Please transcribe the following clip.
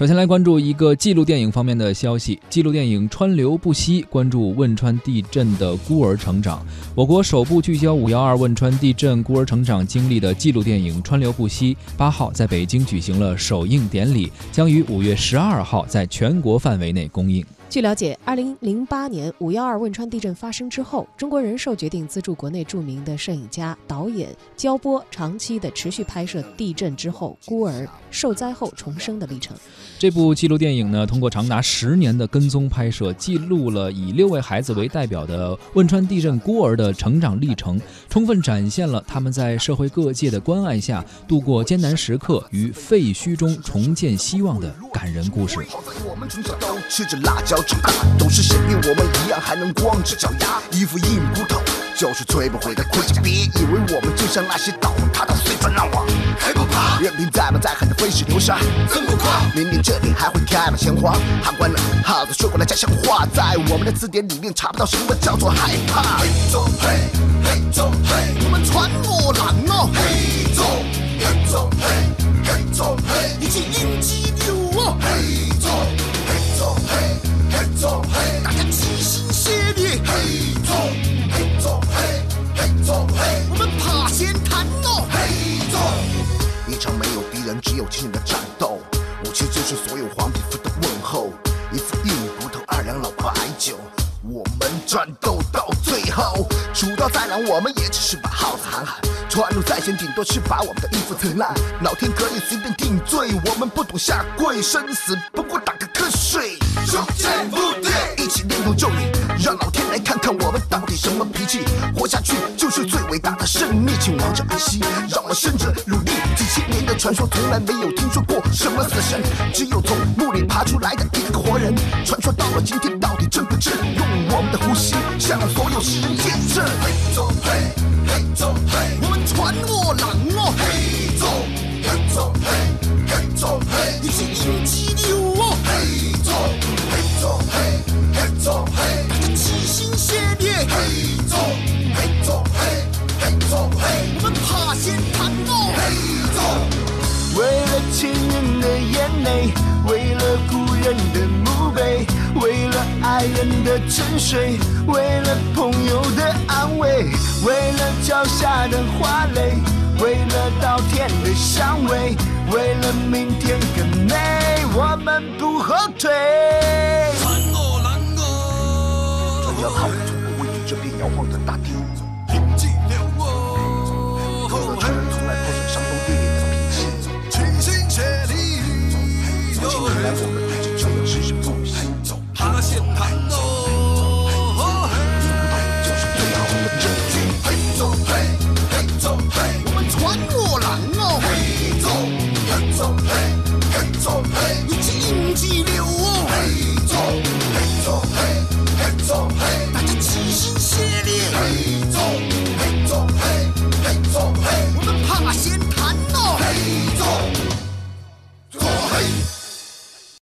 首先来关注一个纪录电影方面的消息。纪录电影《川流不息》关注汶川地震的孤儿成长。我国首部聚焦五幺二汶川地震孤儿成长经历的纪录电影《川流不息》，八号在北京举行了首映典礼，将于五月十二号在全国范围内公映。据了解，二零零八年五幺二汶川地震发生之后，中国人寿决定资助国内著名的摄影家、导演焦波长期的持续拍摄地震之后孤儿受灾后重生的历程。这部纪录电影呢，通过长达十年的跟踪拍摄，记录了以六位孩子为代表的汶川地震孤儿的成长历程，充分展现了他们在社会各界的关爱下度过艰难时刻与废墟中重建希望的感人故事。我们从小都吃着辣椒长大，都是谁比我们一样还能光着脚丫？一副硬骨头就是摧不毁的盔甲。别以为我们就像那些倒塌的碎砖烂瓦，还不怕？任凭再猛再狠的飞石流沙，怎不怕？明明这里还会开满鲜花。喊关了，耗子说过来家乡话，在我们的字典里面查不到什么叫做害怕。嘿走嘿，嘿走嘿，我们穿过浪哦。嘿走嘿走嘿，人，只有清醒的战斗，武器就是所有黄皮肤的问候。一次硬骨头，二两老白酒，我们战斗到最后。出到再难，我们也只是把号子喊喊。穿入在先，顶多是把我们的衣服蹭烂。老天可以随便定罪，我们不懂下跪，生死不过打个瞌睡。手剑不对，一起练功咒语，让老天来看看气。活下去就是最伟大的胜利，请王者安息，让我生者努力。几千年的传说，从来没有听说过什么死神，只有从墓里爬出来的一个活人。传说到了今天，到底真不真？用我们的呼吸向所有世人见证。的眼泪，为了故人的墓碑，为了爱人的沉睡，为了朋友的安慰，为了脚下的花蕾，为了稻田的香味，为了明天更美，我们不后退。要靠我这片摇晃的大地。